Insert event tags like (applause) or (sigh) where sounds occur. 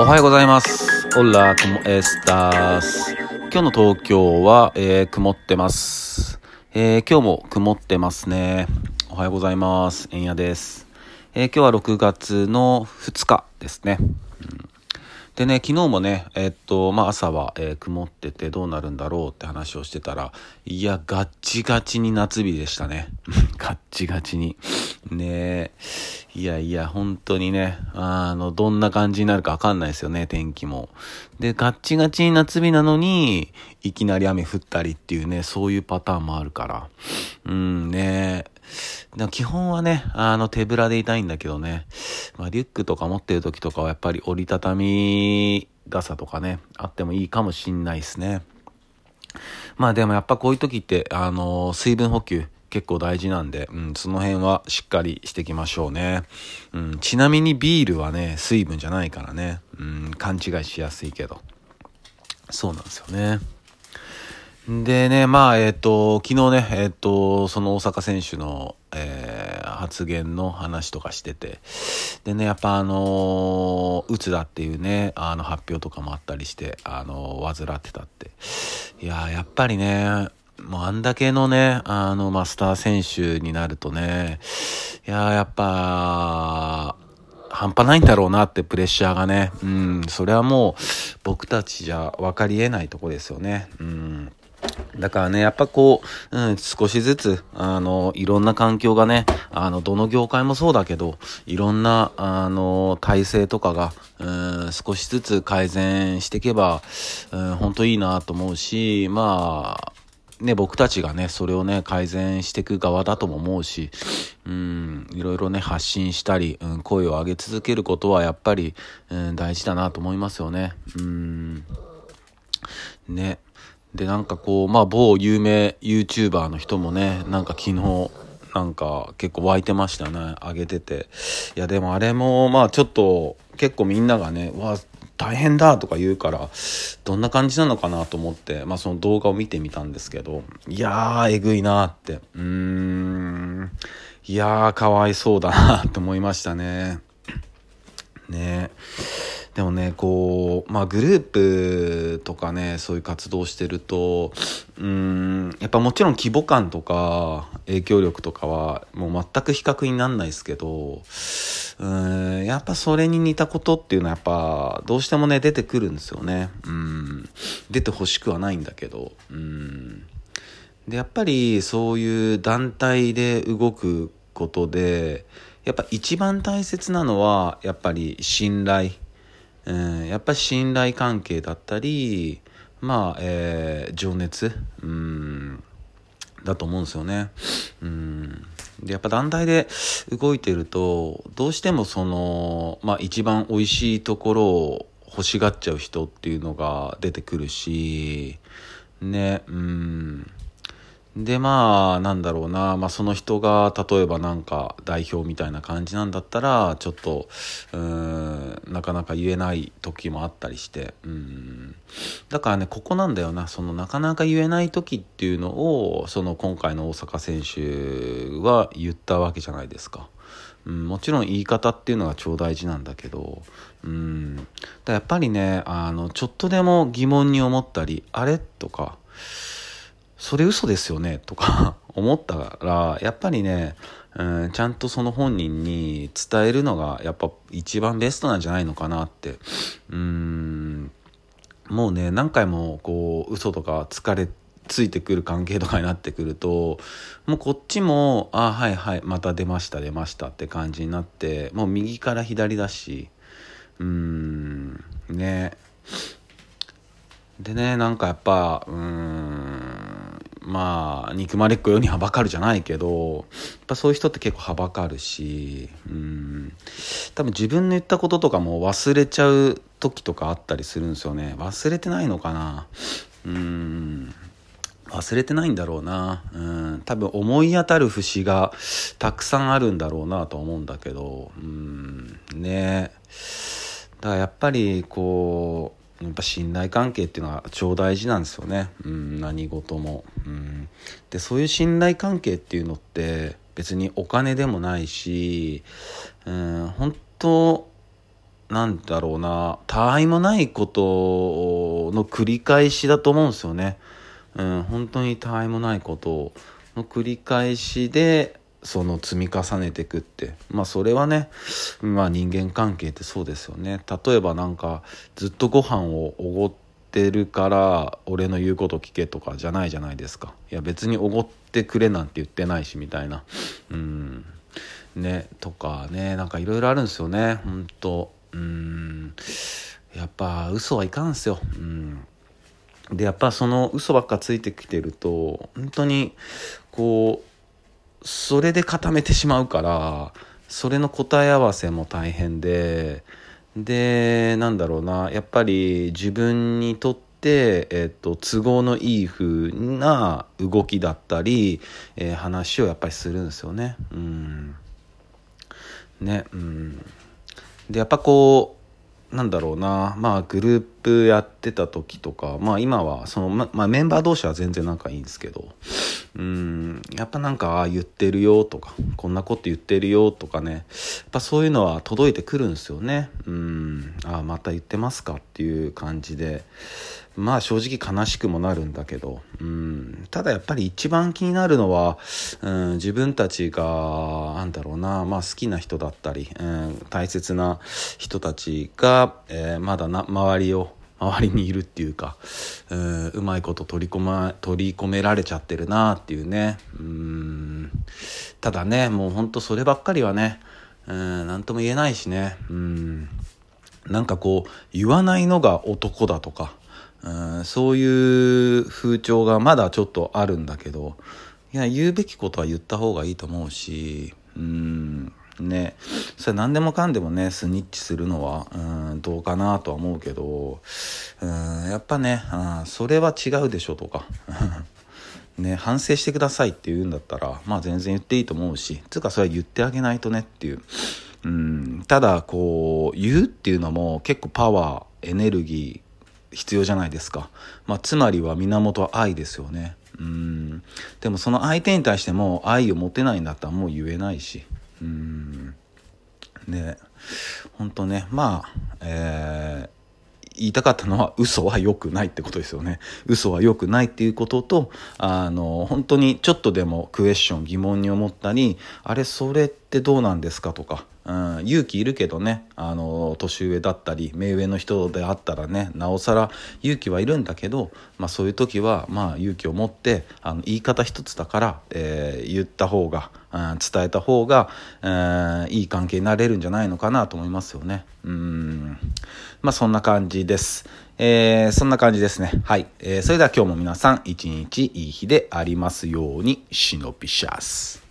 おはようございます。オラ、コモエスタス。今日の東京は、えー曇ってます。えー今日も曇ってますね。おはようございます。えんやです。えー今日は6月の2日ですね。うんでね、昨日もね、えっと、まあ、朝は、えー曇っててどうなるんだろうって話をしてたら、いや、ガッチガチに夏日でしたね。(laughs) ガッチガチに。ねえいやいや、本当にね、あの、どんな感じになるかわかんないですよね、天気も。で、ガッチガチに夏日なのに、いきなり雨降ったりっていうね、そういうパターンもあるから。うん、ねでも基本はね、あの、手ぶらでいたいんだけどね。まあ、リュックとか持ってる時とかはやっぱり折りたたみ傘とかね、あってもいいかもしんないですね。まあでもやっぱこういう時って、あの水分補給結構大事なんで、うん、その辺はしっかりしていきましょうね。うん、ちなみにビールはね、水分じゃないからね、うん、勘違いしやすいけど。そうなんですよね。でね、まあ、えっ、と、昨日ね、えっ、と、その大阪選手の、えー発言の話とかしてて、でね、やっぱあのー、うつだっていうね、あの発表とかもあったりして、あの患ってたって。いややっぱりね、もうあんだけのね、あの、マスター選手になるとね、いややっぱ、半端ないんだろうなってプレッシャーがね。うん、それはもう僕たちじゃ分かり得ないとこですよね。うん。だからね、やっぱこう、うん、少しずつ、あの、いろんな環境がね、あの、どの業界もそうだけど、いろんな、あの、体制とかが、うん、少しずつ改善していけば、うん、本当いいなと思うし、まあ、ね、僕たちがね、それをね、改善していく側だとも思うし、うん、いろいろね、発信したり、うん、声を上げ続けることはやっぱり、うん、大事だなと思いますよね。うん。ね。で、なんかこう、まあ、某有名 YouTuber の人もね、なんか昨日、なんか結構湧いてましたね、上げてて。いや、でもあれも、まあちょっと、結構みんながね、わ、大変だとか言うから、どんな感じなのかなと思って、まあその動画を見てみたんですけど、いやー、えぐいなーって。うーん。いやー、かわいそうだなって思いましたね。ねえでもねこうまあグループとかねそういう活動してるとうんやっぱもちろん規模感とか影響力とかはもう全く比較になんないですけどうんやっぱそれに似たことっていうのはやっぱどうしてもね出てくるんですよね。うん出てほしくはないんだけどうん。でやっぱりそういう団体で動くことでやっぱ一番大切なのはやっぱり信頼、うん、やっぱり信頼関係だったりまあ、えー情熱、うん、だと思うんですよね。うん、でやっぱ団体で動いてるとどうしてもその、まあ、一番美味しいところを欲しがっちゃう人っていうのが出てくるしねうんでまあなんだろうな、まあ、その人が例えばなんか代表みたいな感じなんだったらちょっとうんなかなか言えない時もあったりしてうん。だからねここなんだよな。そのなかなか言えない時っていうのをその今回の大阪選手は言ったわけじゃないですか。うん、もちろん言い方っていうのが超大事なんだけど、うん、だやっぱりねあのちょっとでも疑問に思ったりあれ？とかそれ嘘ですよねとか (laughs) 思ったらやっぱりね、うん、ちゃんとその本人に伝えるのがやっぱ一番ベストなんじゃないのかなって。うんもうね何回もこう嘘とか疲れついてくる関係とかになってくるともうこっちも「あはいはいまた出ました出ました」って感じになってもう右から左だしうんね。でねなんかやっぱうんまあ憎まれっ子世にはばかるじゃないけどやっぱそういう人って結構はばかるしうん。多分自分の言ったこととかも忘れちゃう時とかあったりするんですよね。忘れてないのかな。うん。忘れてないんだろうな。うん。多分思い当たる節がたくさんあるんだろうなと思うんだけどうん。ね。だからやっぱりこうやっぱ信頼関係っていうのは超大事なんですよね、うん、何事も、うん、でそういう信頼関係っていうのって別にお金でもないし、うん、本当なんだろうな、たわいもないことの繰り返しだと思うんですよね。うん、本当にたわいもないことの繰り返しで、その積み重ねていくって。まあそれはね、まあ人間関係ってそうですよね。例えばなんか、ずっとご飯をおごってるから、俺の言うこと聞けとかじゃないじゃないですか。いや別におごってくれなんて言ってないし、みたいな。うん。ね、とかね、なんかいろいろあるんですよね。本当うんやっぱ嘘はいかんすよ。うんでやっぱその嘘ばっかついてきてると本当にこうそれで固めてしまうからそれの答え合わせも大変ででなんだろうなやっぱり自分にとって、えっと、都合のいい風な動きだったり、えー、話をやっぱりするんですよね。うんねうんでやっぱこうなんだろうなまあグループやってた時とかまあ今はそのま、まあ、メンバー同士は全然仲いいんですけどうんやっぱなんかああ言ってるよとかこんなこと言ってるよとかねやっぱそういうのは届いてくるんですよね。うんああまた言ってますかっていう感じでまあ正直悲しくもなるんだけど、うん、ただやっぱり一番気になるのは、うん、自分たちが、なんだろうな、まあ好きな人だったり、うん、大切な人たちが、えー、まだな、周りを、周りにいるっていうか、うん、うまいこと取り込ま、取り込められちゃってるなっていうね。うん、ただね、もうほんとそればっかりはね、うん、なんとも言えないしね。うん、なんかこう、言わないのが男だとか、うん、そういう風潮がまだちょっとあるんだけど、いや、言うべきことは言った方がいいと思うし、うん、ね、それ何でもかんでもね、スニッチするのは、うん、どうかなとは思うけど、うん、やっぱね、あそれは違うでしょとか、(laughs) ね、反省してくださいって言うんだったら、まあ全然言っていいと思うし、つうかそれは言ってあげないとねっていう。うん、ただ、こう、言うっていうのも結構パワー、エネルギー、必要じゃないですか。まあ、つまりは源は愛ですよね。うん。でもその相手に対しても愛を持てないんだったらもう言えないし。うん。ね。本当ね。まあ、えー言いたかったのは嘘は良くないってことですよね。嘘は良くないっていうことと、あの、本当にちょっとでもクエスチョン疑問に思ったり、あれそれってどうなんですかとか、うん、勇気いるけどね、あの、年上だったり、目上の人であったらね、なおさら勇気はいるんだけど、まあそういう時は、まあ勇気を持って、あの、言い方一つだから、えー、言った方が、うん、伝えた方が、えー、いい関係になれるんじゃないのかなと思いますよね。うん。まあそんな感じです。えー、そんな感じですね。はい。えー、それでは今日も皆さん、一日いい日でありますように、シノピシャス。